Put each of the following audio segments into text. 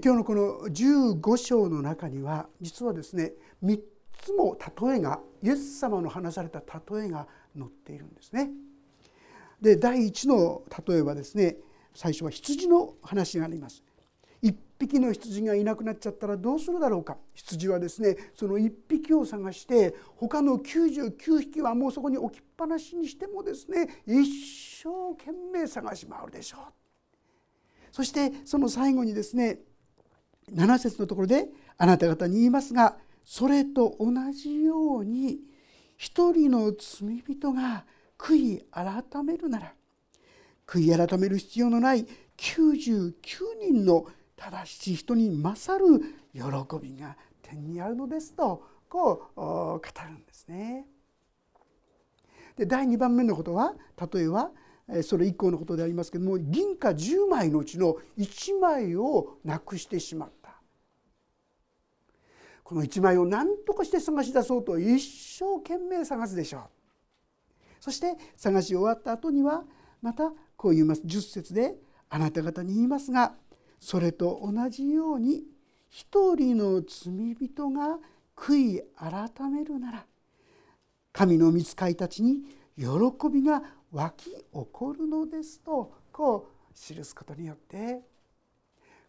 今日のこの15章の中には実はですね3つも例えがイエス様の話された例えが載っているんですね。で第1の例えはですね最初は羊の話があります。1匹の羊がいなくなっちゃったらどうするだろうか羊はですねその1匹を探して他の99匹はもうそこに置きっぱなしにしてもですね一生懸命探し回るでしょうそしてその最後にですね7節のところで「あなた方に言いますがそれと同じように一人の罪人が悔い改めるなら悔い改める必要のない99人の正しい人に勝る喜びが天にあるのですとこう語るんですね。で第2番目のことは例えばそれ以降のことでありますけども銀貨10枚のうちの1枚をなくしてしまったこの1枚を何とかして探し出そうと一生懸命探すでしょう。そして探し終わった後にはまたこう言います。10節で「あなた方に言いますがそれと同じように一人の罪人が悔い改めるなら神の御使いたちに喜びが湧き起こるのですとこう記すことによって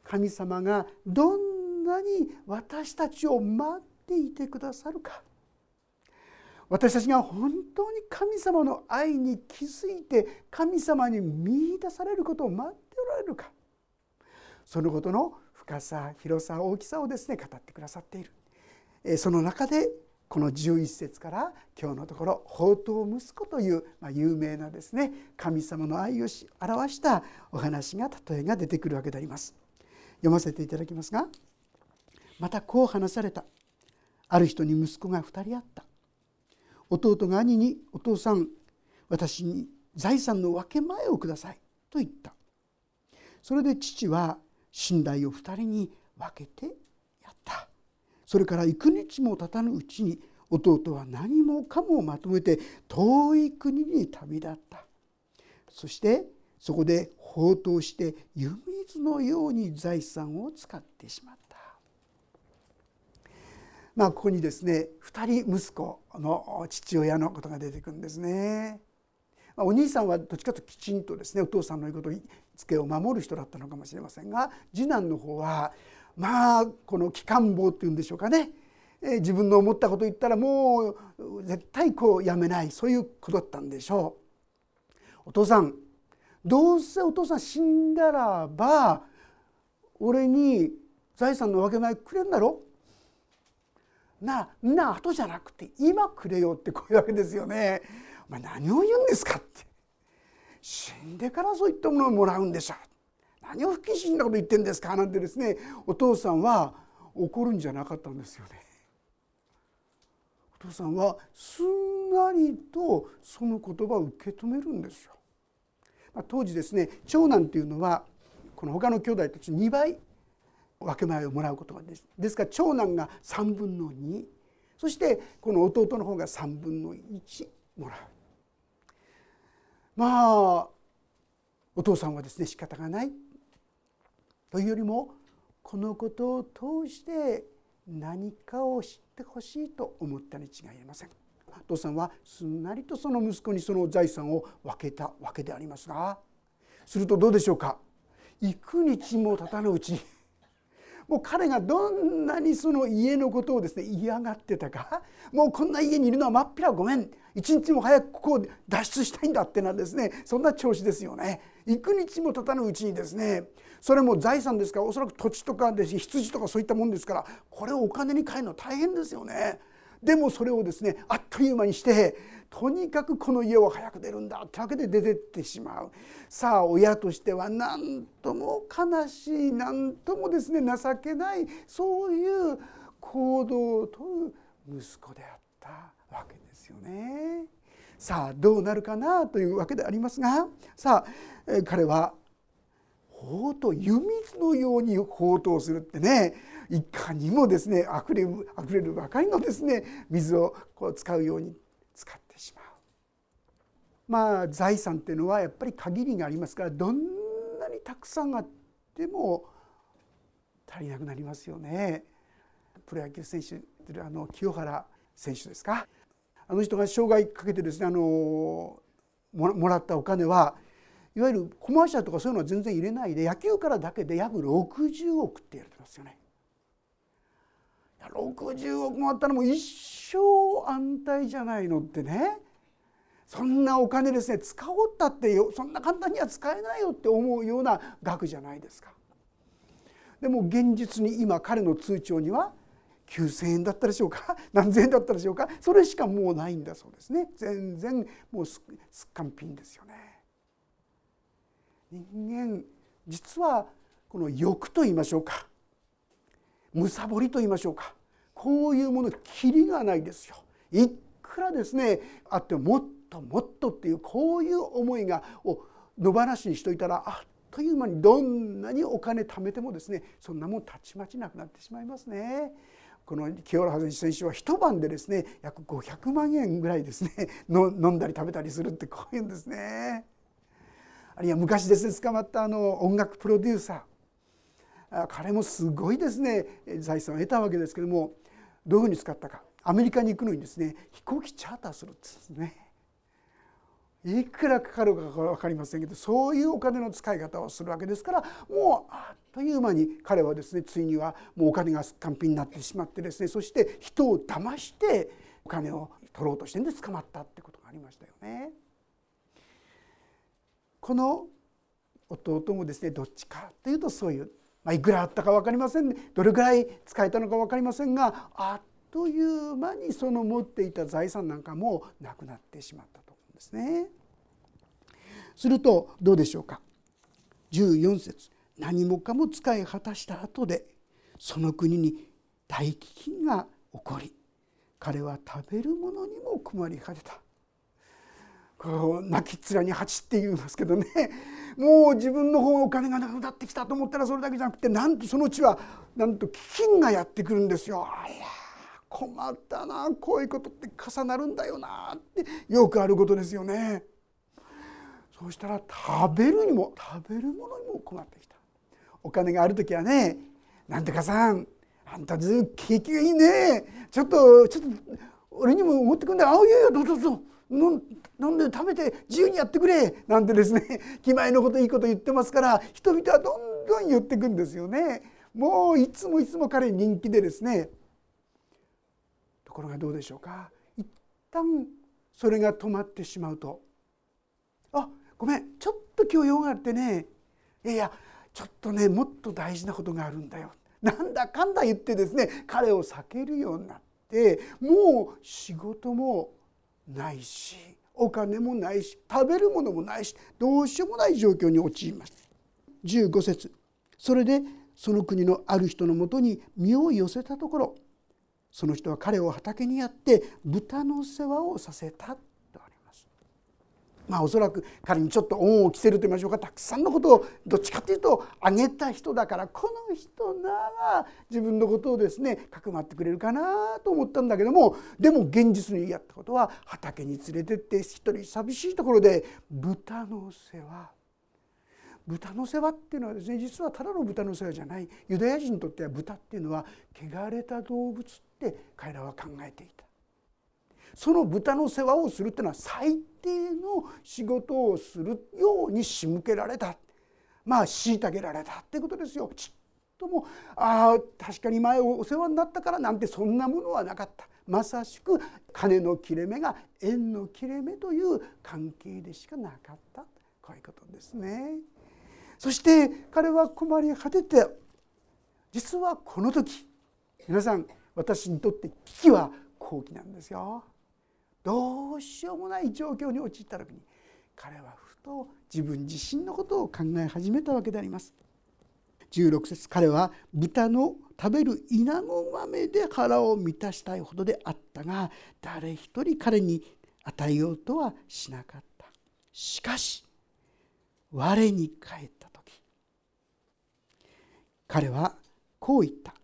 神様がどんなに私たちを待っていてくださるか。私たちが本当に神様の愛に気づいて神様に見いだされることを待っておられるか。そのことの深さ広さ大きさをですね語ってくださっている。その中でこの11節から今日のところ「宝刀息子」という、ま有名なですね神様の愛を表したお話が例えが出てくるわけであります。読ませていただきますがまたこう話された。ある人に息子が2人あった。弟が兄に「お父さん私に財産の分け前をください」と言った。それで父は寝台を2人に分けてやった。それから幾日も経たぬうちに弟は何もかもまとめて遠い国に旅立った。そしてそこで放蕩して湯水のように財産を使ってしまった。まあここにですね2人息子の父親のことが出てくるんですね。お兄さんはどっちかというときちんとですねお父さんの言うことをつけを守る人だったのかもしれませんが次男の方はまあこの機関棒っていうんでしょうかね自分の思ったこと言ったらもう絶対こうやめないそういう子だったんでしょう。お父さんどうせお父さん死んだらば俺に財産の分け前くれるんだろ？なな後じゃなくて今くれよってこういうわけですよね。お前何を言うんですかって死んでからそういったものをもらうんでしょ何を不謹慎なこと言ってんですかなんてですねお父さんは怒るんじゃなかったんですよね。お父さんはすんなりとその言葉を受け止めるんですよ。当時ですね長男っていうのはこの他の兄弟たち2倍分け前をもらうことがですですから長男が3分の2そしてこの弟の方が3分の1もらう。まあお父さんはですね仕方がないというよりもこのことを通して何かを知ってほしいと思ったに違いありません。お父さんはすんなりとその息子にその財産を分けたわけでありますがするとどうでしょうか幾日も経たぬうちにもう彼がどんなにその家のことをですね嫌がってたかもうこんな家にいるのはまっぴらごめん一日も早くここを脱出したいんだってなですねそんな調子ですよね。幾日も経たぬうちにですねそれも財産ですからおそらく土地とかです羊とかそういったもんですからこれをお金に換えるの大変ですよね。でもそれをですねあっという間にしてとにかくこの家を早く出るんだってわけで出てってしまうさあ親としては何とも悲しい何ともですね情けないそういう行動をとる息子であったわけですよね。さあどうなるかなというわけでありますがさあ彼は宝刀湯水のように宝刀するってねいかにもですねあふれる溢れるばかりのですね水をこう使うように使ってしまう。まあ財産っていうのはやっぱり限りがありますからどんなにたくさんあっても足りなくなりますよね。プロ野球選手あの清原選手ですかあの人が生涯かけてですねあのもらったお金はいわゆるコマーシャルとかそういうのは全然入れないで野球からだけで約60億って言われてますよね。60億もあったらもう一生安泰じゃないのってね。そんなお金ですね使おうったってそんな簡単には使えないよって思うような額じゃないですか。でも現実に今彼の通帳には9,000円だったでしょうか？何千円だったでしょうか？それしかもうないんだそうですね。全然もうすっかんぴんですよね。人間実はこの欲と言いましょうか。むさぼりと言いましょうかこういうものきりがないですよ。いくらですねあってもっともっとっていうこういう思いがを野放しにしといたらあっという間にどんなにお金貯めてもですねそんなもんたちまちなくなってしまいますね。この清原選手は一晩でですね約500万円ぐらいですね飲んだり食べたりするってこういうんですね。あるいは昔ですね捕まったあの音楽プロデューサー彼もすごいですね財産を得たわけですけどもどういうふうに使ったかアメリカに行くのにですね飛行機チャーターするんですね。いくらかかるか分かりませんけどそういうお金の使い方をするわけですからもうあっという間に彼はですねついにはもうお金が完璧になってしまってですねそして人を騙してお金を取ろうとしてんで捕まったってことがありましたよね。この弟もですねどっちかというとそういう、まあ、いくらあったか分かりませんどれぐらい使えたのか分かりませんがあっという間にその持っていた財産なんかもなくなってしまったと思うんですね。するとどうでしょうか。14節。何もかも使い果たした後でその国に大飢饉が起こり彼は食べるものにも困り果てた。こう泣きっ面に蜂って言いますけどね。もう自分の方お金がなくなってきたと思ったらそれだけじゃなくてなんとそのうちはなんと飢饉がやってくるんですよ。あら困ったなこういうことって重なるんだよなってよくあることですよね。そうしたら食べるにも食べるものにも困ってきた。お金がある時はね「なんとかさんあんたず景気がいいねちょっとちょっと俺にも持ってくんだあいやいやどうぞどうぞ飲んで食べて自由にやってくれなんてですね 気前のこといいこと言ってますから人々はどんどん言ってくんですよね。もういつもいつも彼人気でですね。ところがどうでしょうか。一旦それが止まってしまうと「あごめんちょっと今日用があってね。いやいやちょっとねもっと大事なことがあるんだよ」なんだかんだ言ってですね彼を避けるようになってもう仕事もないしお金もないし食べるものもないしどうしようもない状況に陥ります。15節それでその国のある人のもとに身を寄せたところその人は彼を畑にやって豚の世話をさせたまあおそらく彼にちょっと恩を着せると言いましょうかたくさんのことをどっちかというとあげた人だからこの人なら自分のことをですねかくまってくれるかなと思ったんだけどもでも現実にやったことは畑に連れてって一人寂しいところで豚の世話豚の世話っていうのはですね実はただの豚の世話じゃないユダヤ人にとっては豚っていうのは汚れた動物って彼らは考えていた。その豚の世話をするっていうのは最低の仕事をするように仕向けられたまあ虐げられたってことですよ。ちっともああ確かに前お世話になったからなんてそんなものはなかった。まさしく金の切れ目が縁の切れ目という関係でしかなかったこういうことですね。そして彼は困り果てて実はこの時皆さん私にとって危機は好機なんですよ。どうしようもない状況に陥った時に彼はふと自分自身のことを考え始めたわけであります。16節彼は豚の食べる稲の豆で腹を満たしたいほどであったが誰一人彼に与えようとはしなかったしかし我に帰った時彼はこう言った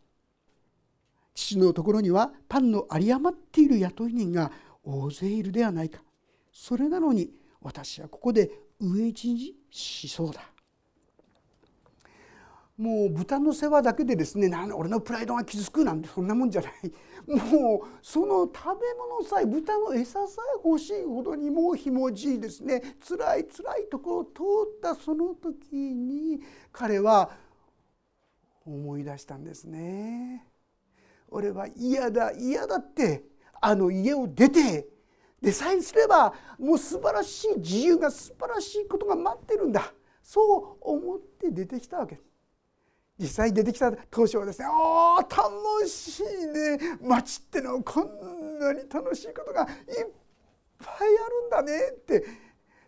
父のところにはパンの有り余っている雇い人が大勢いるではないか。それなのに私はここで飢え死にしそうだ。もう豚の世話だけでですねな俺のプライドが傷つくなんてそんなもんじゃない。もうその食べ物さえ豚の餌さえ欲しいほどにもうひもじいですね。辛い辛いところを通ったその時に彼は思い出したんですね。俺は嫌だ嫌だってあの家を出てでさえすればもう素晴らしい自由が素晴らしいことが待ってるんだ。そう思って出てきたわけ。実際出てきた当初はですね「おお楽しいね。街ってのはこんなに楽しいことがいっぱいあるんだね」って。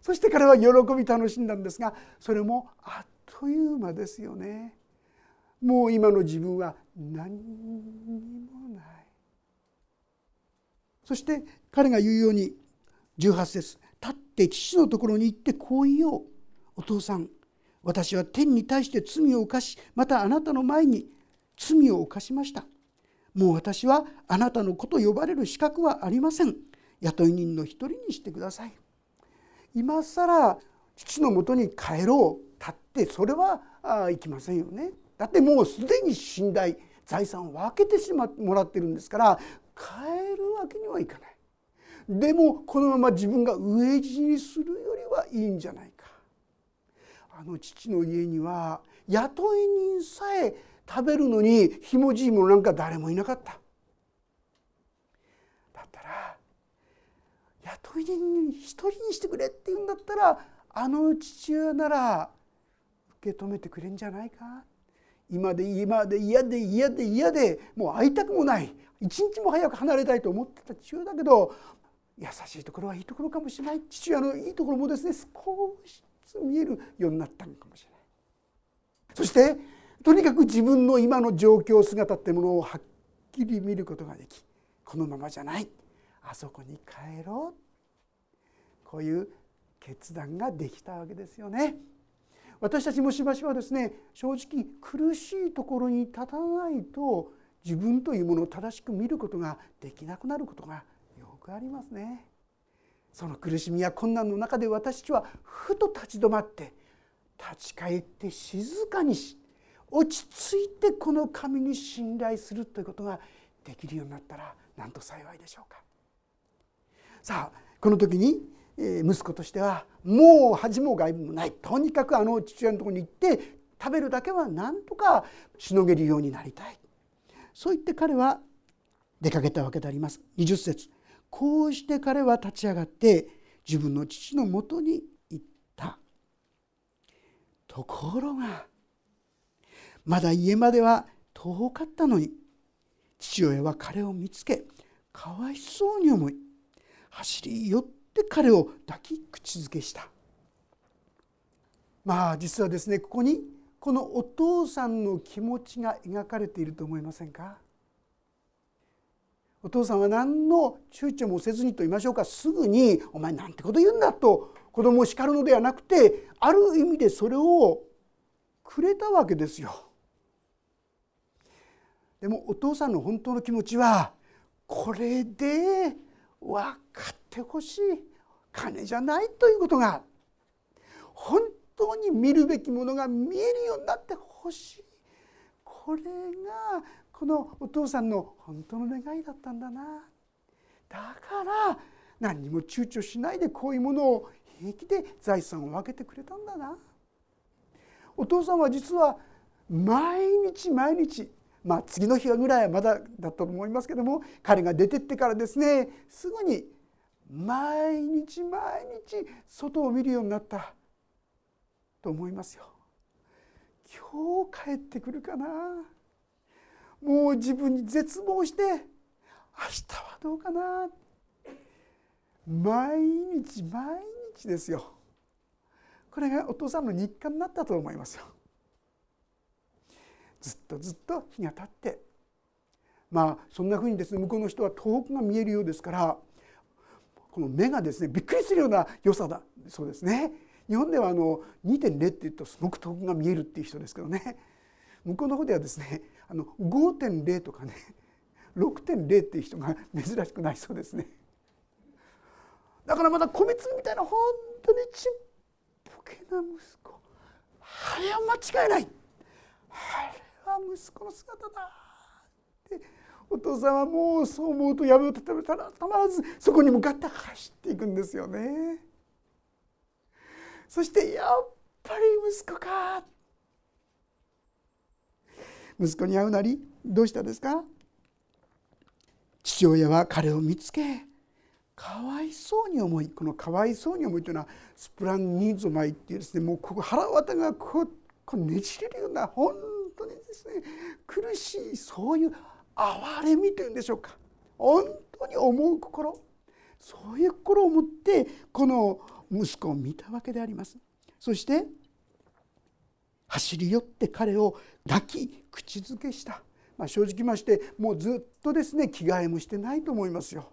そして彼は喜び楽しんだんですがそれもあっという間ですよね。もう今の自分は何にもない。そして彼が言うように18節立って父のところに行ってこう言おう。お父さん私は天に対して罪を犯しまたあなたの前に罪を犯しました。もう私はあなたの子と呼ばれる資格はありません。雇い人の一人にしてください。今更父のもとに帰ろう。立ってそれはあいきませんよね。だってもうすでに信頼財産を分けてしまってもらってるんですから変えるわけにはいかない。でもこのまま自分が飢え死にするよりはいいんじゃないか。あの父の家には雇い人さえ食べるのにひもじいものなんか誰もいなかった。だったら雇い人に一人にしてくれって言うんだったらあの父親なら受け止めてくれんじゃないか。今で今で嫌で嫌で嫌でもう会いたくもない。一日も早く離れたいと思ってた父親だけど優しいところはいいところかもしれない。父親のいいところもですね少しずつ見えるようになったのかもしれない。そしてとにかく自分の今の状況姿ってものをはっきり見ることができこのままじゃない。あそこに帰ろう。こういう決断ができたわけですよね。私たちもしばしばですね正直苦しいところに立たないと自分というものを正しく見ることができなくなることがよくありますね。その苦しみや困難の中で私たちはふと立ち止まって立ち返って静かにし落ち着いてこの神に信頼するということができるようになったらなんと幸いでしょうか。さあこの時に息子としてはもう恥も外部もない。とにかくあの父親のところに行って食べるだけはなんとかしのげるようになりたい。そう言って彼は出かけたわけであります。20節こうして彼は立ち上がって自分の父のもとに行った。ところがまだ家までは遠かったのに父親は彼を見つけかわいそうに思い走り寄って彼を抱き口づけした。まあ実はですねここにこのお父さんの気持ちが描かれていると思いませんか？お父さんは何の躊躇もせずにと言いましょうか。すぐに「お前なんてこと言うんだ」と子供を叱るのではなくてある意味でそれをくれたわけですよ。でもお父さんの本当の気持ちはこれで分かっってほしい金じゃないということが本当に見るべきものが見えるようになってほしい。これがこのお父さんの本当の願いだったんだな。だから何にも躊躇しないでこういうものを平気で財産を分けてくれたんだな。お父さんは実は毎日毎日まあ次の日ぐらいはまだだったと思いますけども彼が出てってからですねすぐに毎日毎日外を見るようになった。と思いますよ。今日帰ってくるかな。もう自分に絶望して明日はどうかな。毎日毎日ですよ。これがお父さんの日課になったと思いますよ。ずっとずっと日が経って。まあそんなふうにですね向こうの人は遠くが見えるようですからこの目がですねびっくりするような良さだ。そうですね。日本ではあの2.0って言うとすごく遠くが見えるっていう人ですけどね。向こうの方ではですねあの5.0とかね6.0っていう人が珍しくないそうですね。だからまだ米粒みたいな本当にちっぽけな息子。早間違いない。あれは息子の姿だってお父さんはもうそう思うとやめを立てたらたまらずそこに向かって走っていくんですよね。そしてやっぱり息子か息子に会うなりどうしたですか？父親は彼を見つけかわいそうに思いこのかわいそうに思いというのはスプランニーズマイっていうですねもうここ腹渡がこうこうねじれるような本当にですね苦しいそういう哀れみというんでしょうか。本当に思う心。そういう心を持ってこの息子を見たわけであります。そして走り寄って彼を抱き口づけした、まあ、正直ましてもうずっとですね着替えもしてないと思いますよ。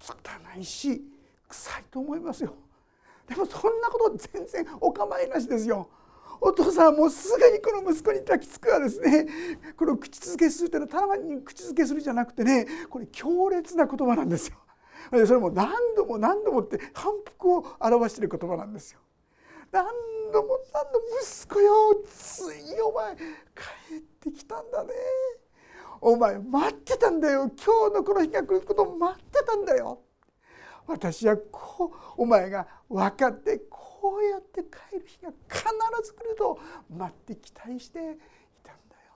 汚いし臭いと思いますよ。でもそんなこと全然お構いなしですよ。お父さんはもうすぐにこの息子に抱きつくはですね。この口づけするというのはたまに口づけするじゃなくてねこれ強烈な言葉なんですよ。それも何度も何度もって反復を表している言葉なんですよ。何度も何度も息子よついお前帰ってきたんだね。お前待ってたんだよ。今日のこの日が来ることを待ってたんだよ。私はこうお前が分かってこうやって帰る日が必ず来ると待って期待していたんだよ。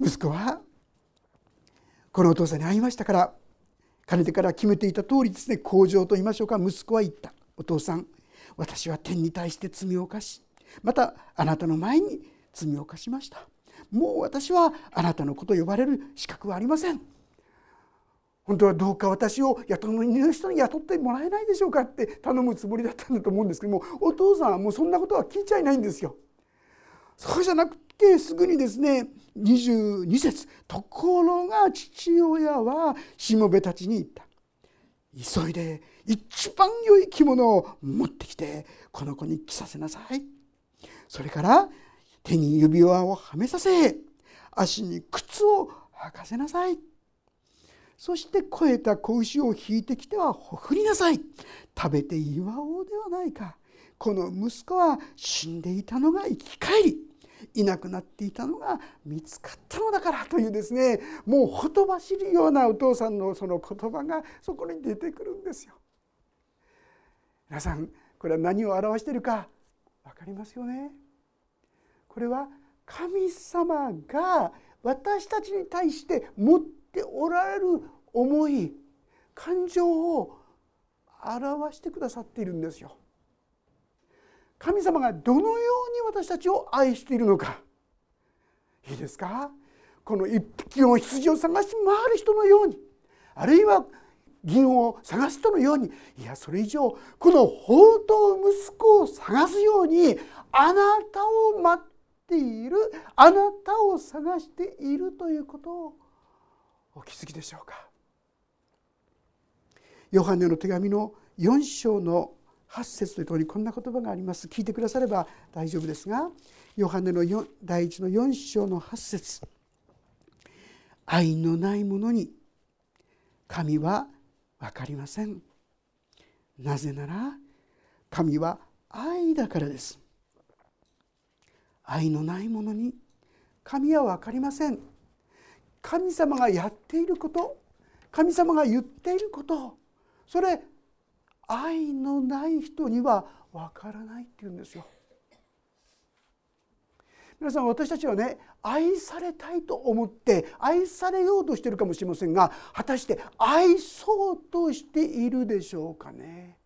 息子はこのお父さんに会いましたからかねてから決めていた通りですね工場と言いましょうか息子は言った。お父さん私は天に対して罪を犯しまたあなたの前に罪を犯しました。もう私はあなたのこと呼ばれる資格はありません。本当はどうか私を雇う人に雇ってもらえないでしょうかって頼むつもりだったんだと思うんですけどもお父さんはもうそんなことは聞いちゃいないんですよ。そうじゃなくてすぐにですね22節ところが父親はしもべたちに言った。急いで一番良い着物を持ってきてこの子に着させなさい。それから手に指輪をはめさせ足に靴を履かせなさい。そして肥えた子牛を引いてきてはほふりなさい食べて祝おうではないかこの息子は死んでいたのが生き返りいなくなっていたのが見つかったのだからというですねもうほとばしるようなお父さんのその言葉がそこに出てくるんですよ。皆さんこれは何を表しているか分かりますよね？これは神様が私たちに対して持っておられる思い感情を表してくださっているんですよ。神様がどのように私たちを愛しているのか。いいですか？この一匹の羊を探し回る人のように。あるいは銀を探す人のように。いやそれ以上この宝刀息子を探すようにあなたを待っている。あなたを探しているということをお気づきでしょうか？ヨハネの手紙の4章の8節というところにこんな言葉があります。聞いてくだされば大丈夫ですがヨハネの第一の4章の8節。愛のないものに神は分かりません。なぜなら神は愛だからです。愛のないものに神は分かりません。神様がやっていること神様が言っていることそれ愛のない人には分からないっていうんですよ。皆さん私たちはね愛されたいと思って愛されようとしてるかもしれませんが果たして愛そうとしているでしょうかね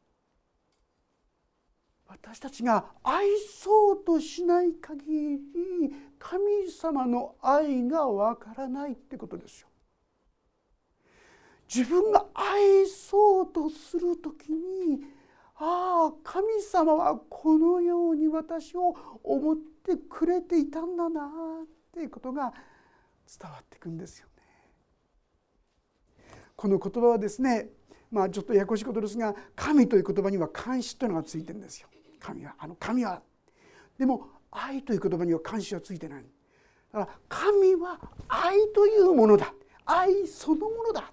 私たちが愛そうとしない限り神様の愛がわからないってことですよ。自分が愛そうとする時にああ神様はこのように私を思ってくれていたんだなっていうことが伝わっていくんですよね。この言葉はですねまあちょっとややこしいことですが神という言葉には監視というのがついてるんですよ。神はあの神はでも愛という言葉には監視はついてない。だから神は愛というものだ。愛そのものだ。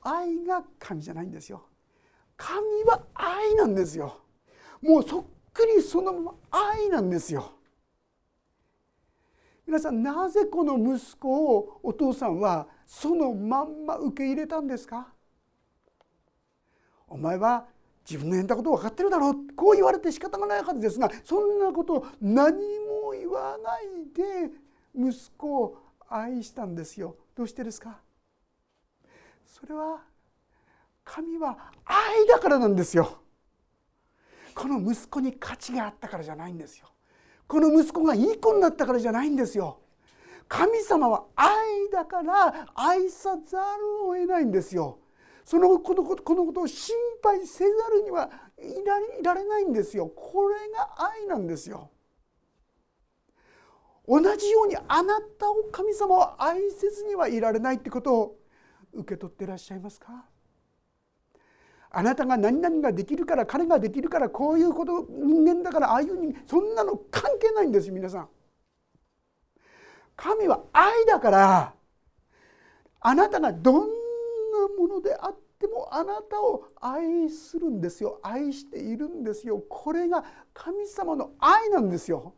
愛が神じゃないんですよ。神は愛なんですよ。もうそっくりそのまま愛なんですよ。皆さんなぜこの息子をお父さんはそのまんま受け入れたんですか？お前は自分のやったことを分かってるだろう。こう言われて仕方がないはずですがそんなことを何も言わないで息子を愛したんですよ。どうしてですか？それは神は愛だからなんですよ。この息子に価値があったからじゃないんですよ。この息子がいい子になったからじゃないんですよ。神様は愛だから愛さざるを得ないんですよ。そのこのことこのことを心配せざるにはいられいられないんですよ。これが愛なんですよ。同じようにあなたを神様は愛せずにはいられないってことを受け取っていらっしゃいますか？あなたが何々ができるから彼ができるからこういうこと人間だからああいう人そんなの関係ないんです皆さん。神は愛だからあなたがどんなものであってもあなたを愛するんですよ愛しているんですよこれが神様の愛なんですよ。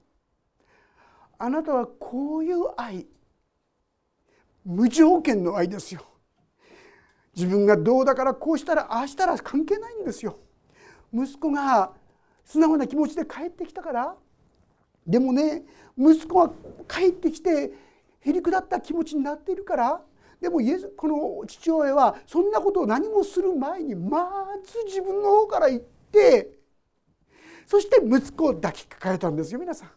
あなたはこういう愛無条件の愛ですよ。自分がどうだからこうしたらああしたら関係ないんですよ。息子が素直な気持ちで帰ってきたからでもね息子は帰ってきてへりくだった気持ちになっているからでもイエスこの父親はそんなことを何もする前にまず自分の方から言ってそして息子を抱きかかえたんですよ皆さん。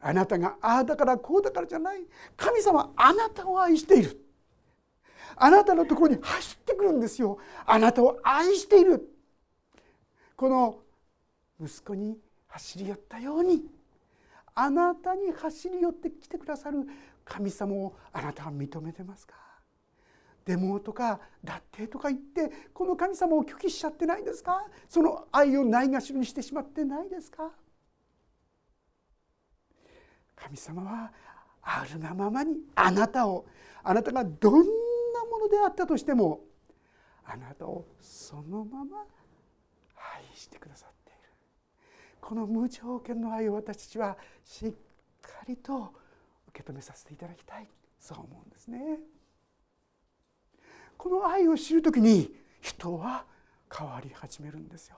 あなたがああだからこうだからじゃない。神様あなたを愛している。あなたのところに走ってくるんですよ。あなたを愛している。この息子に走り寄ったようにあなたに走り寄ってきてくださる神様をあなたは認めてますか？デモとか脱定とか言ってこの神様を拒否しちゃってないですか？その愛をないがしろにしてしまってないですか？神様はあるがままにあなたをあなたがどんなものであったとしてもあなたをそのまま愛してくださっている。この無条件の愛を私たちはしっかりと受け止めさせていただきたいそう思うんですね。この愛を知る時に人は変わり始めるんですよ。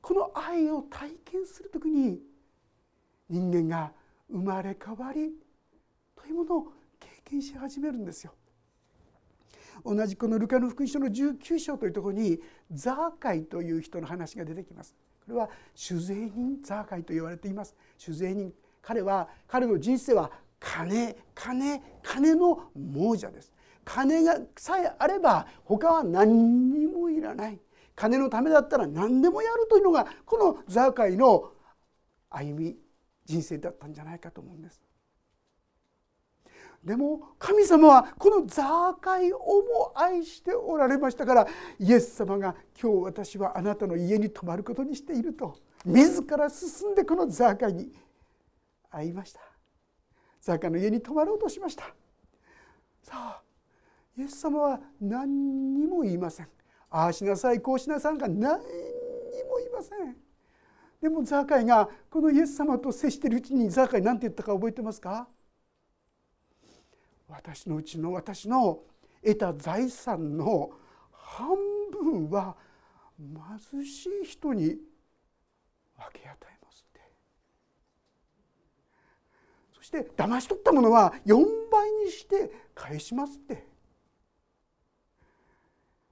この愛を体験する時に人間が生まれ変わりというものを経験し始めるんですよ。同じこのルカの福音書の19章というところにザーカイという人の話が出てきます。これは酒税人ザーカイと言われています。酒税人彼は彼の人生は金金金の亡者です。金がさえあれば他は何にもいらない。金のためだったら何でもやるというのがこのザーカイの歩み人生だったんじゃないかと思うんです。でも神様はこのザーカイをも愛しておられましたからイエス様が「今日私はあなたの家に泊まることにしている」と自ら進んでこのザーカイに会いました。ザーカイの家に泊まろうとしました。さあイエス様は何にも言いません。ああしなさいこうしなさいが何にも言いません。でもザーカイがこのイエス様と接しているうちにザーカイ何て言ったか覚えてますか？私のうちの私の得た財産の半分は貧しい人に分け与えますってそして騙し取ったものは4倍にして返しますって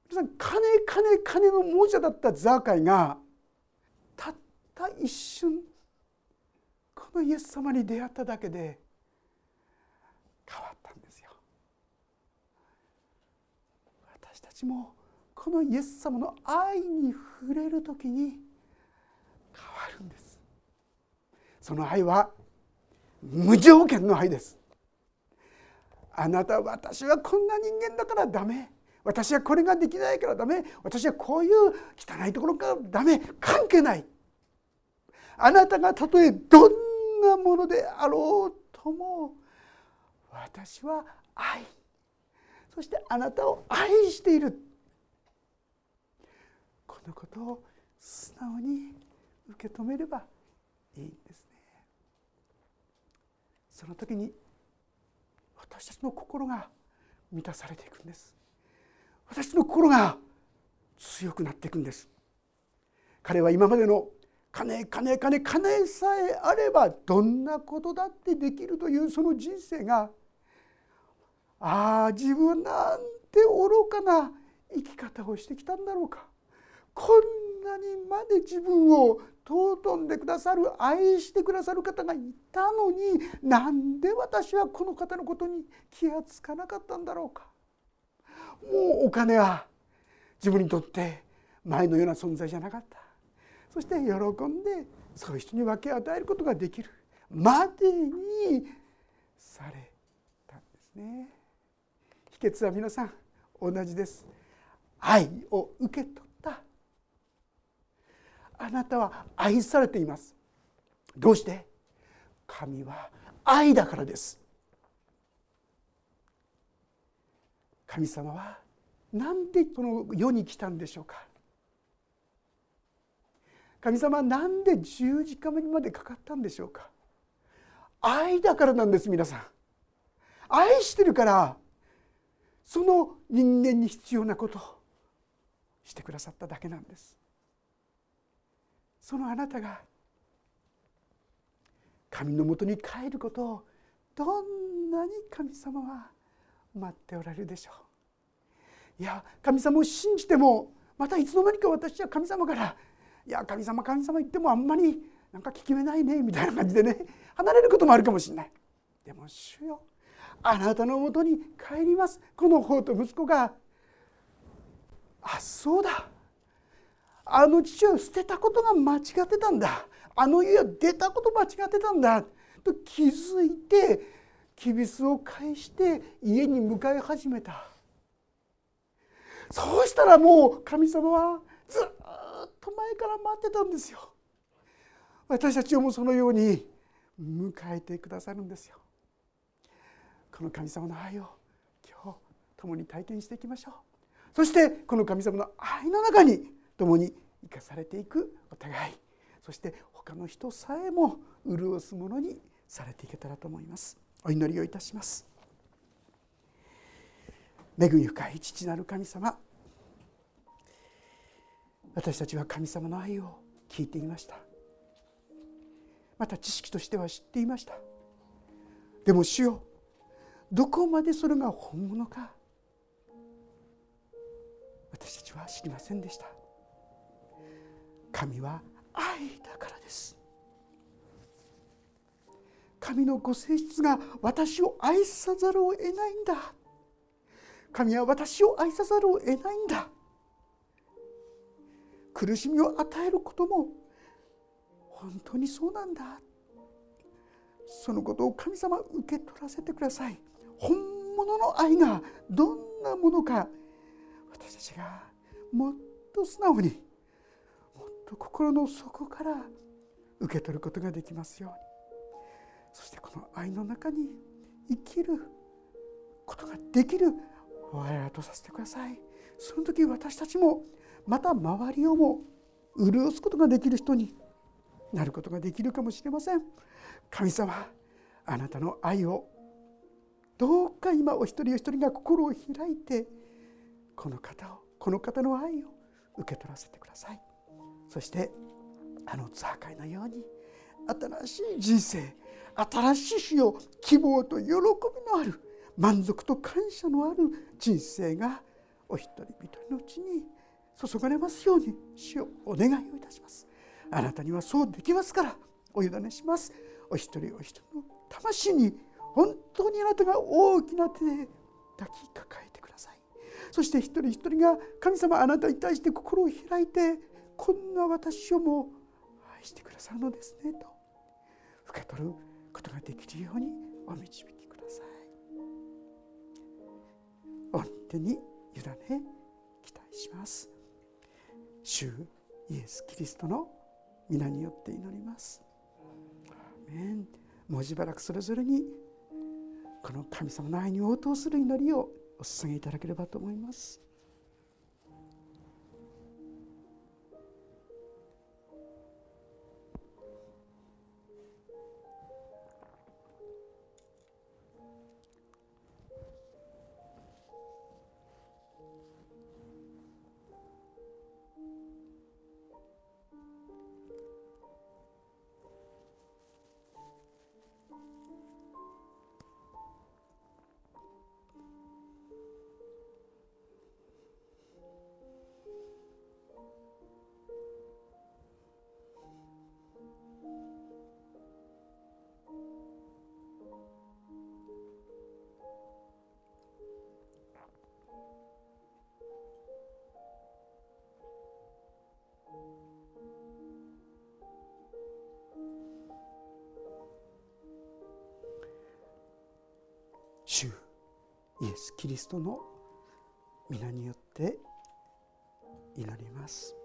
皆さん金金金の亡者だったザーカイがたった一瞬このイエス様に出会っただけで変わったんですよ。私たちもこのイエス様の愛に触れる時に変わるんです。その愛は無条件の愛です。あなた私はこんな人間だからダメ。私はこれができないからダメ。私はこういう汚いところからダメ。関係ない。あなたがたとえどんなものであろうとも私は愛。そしてあなたを愛している。このことを素直に受け止めればいいんです。その時に私たちの心が満たされていくんです。私の心が強くなっていくんです。彼は今までの金金金金さえあればどんなことだってできるというその人生がああ自分なんて愚かな生き方をしてきたんだろうか。こんなにまで自分を尊んでくださる愛してくださる方がいたのになんで私はこの方のことに気が付かなかったんだろうか。もうお金は自分にとって前のような存在じゃなかった。そして喜んでそういう人に分け与えることができる。までにされたんですね。秘訣は皆さん同じです。愛を受け取あなたは愛されています。どうして？神は愛だからです。神様は何でこの世に来たんでしょうか？神様は何で十字架にまでかかったんでしょうか？愛だからなんです皆さん。愛してるからその人間に必要なことをしてくださっただけなんです。そのあなたが神のもとに帰ることをどんなに神様は待っておられるでしょう。いや神様を信じてもまたいつの間にか私は神様から「いや神様神様言ってもあんまりなんか効き目ないね」みたいな感じでね離れることもあるかもしれない。でも主よあなたのもとに帰ります。この方と息子が「あそうだ。あの父親を捨てたことが間違ってたんだ。あの家を出たこと間違ってたんだ」と気づいてきびすを返して家に向かい始めた。そうしたらもう神様はずっと前から待ってたんですよ。私たちをもそのように迎えてくださるんですよ。この神様の愛を今日共に体験していきましょう。そしてこの神様の愛の中に共に生かされていくお互い。そして他の人さえも潤すものにされていけたらと思います。お祈りをいたします。恵み深い父なる神様。私たちは神様の愛を聞いていました。また知識としては知っていました。でも主よどこまでそれが本物か私たちは知りませんでした。神は愛だからです。神のご性質が私を愛さざるを得ないんだ。神は私を愛さざるを得ないんだ。苦しみを与えることも本当にそうなんだ。そのことを神様受け取らせてください。本物の愛がどんなものか私たちがもっと素直にと心の底から受け取ることができますように。そしてこの愛の中に生きることができる我々とさせてください。その時私たちもまた周りをも潤すことができる人になることができるかもしれません。神様あなたの愛をどうか今お一人お一人が心を開いてこの方をこの方の愛を受け取らせてください。そしてあのザーカイのように新しい人生新しい日を希望と喜びのある満足と感謝のある人生がお一人一人のうちに注がれますように主をお願いをいたします。あなたにはそうできますからお委ねします。お一人お一人の魂に本当にあなたが大きな手で抱きかかえてください。そして一人一人が神様あなたに対して心を開いてこんな私をも愛してくださるのですねと受け取ることができるようにお導きください。御手に委ね期待します。主イエス・キリストの皆によって祈ります。もうしばらくそれぞれにこの神様の愛に応答する祈りをお捧げいただければと思います。イエス・キリストの皆によって祈ります。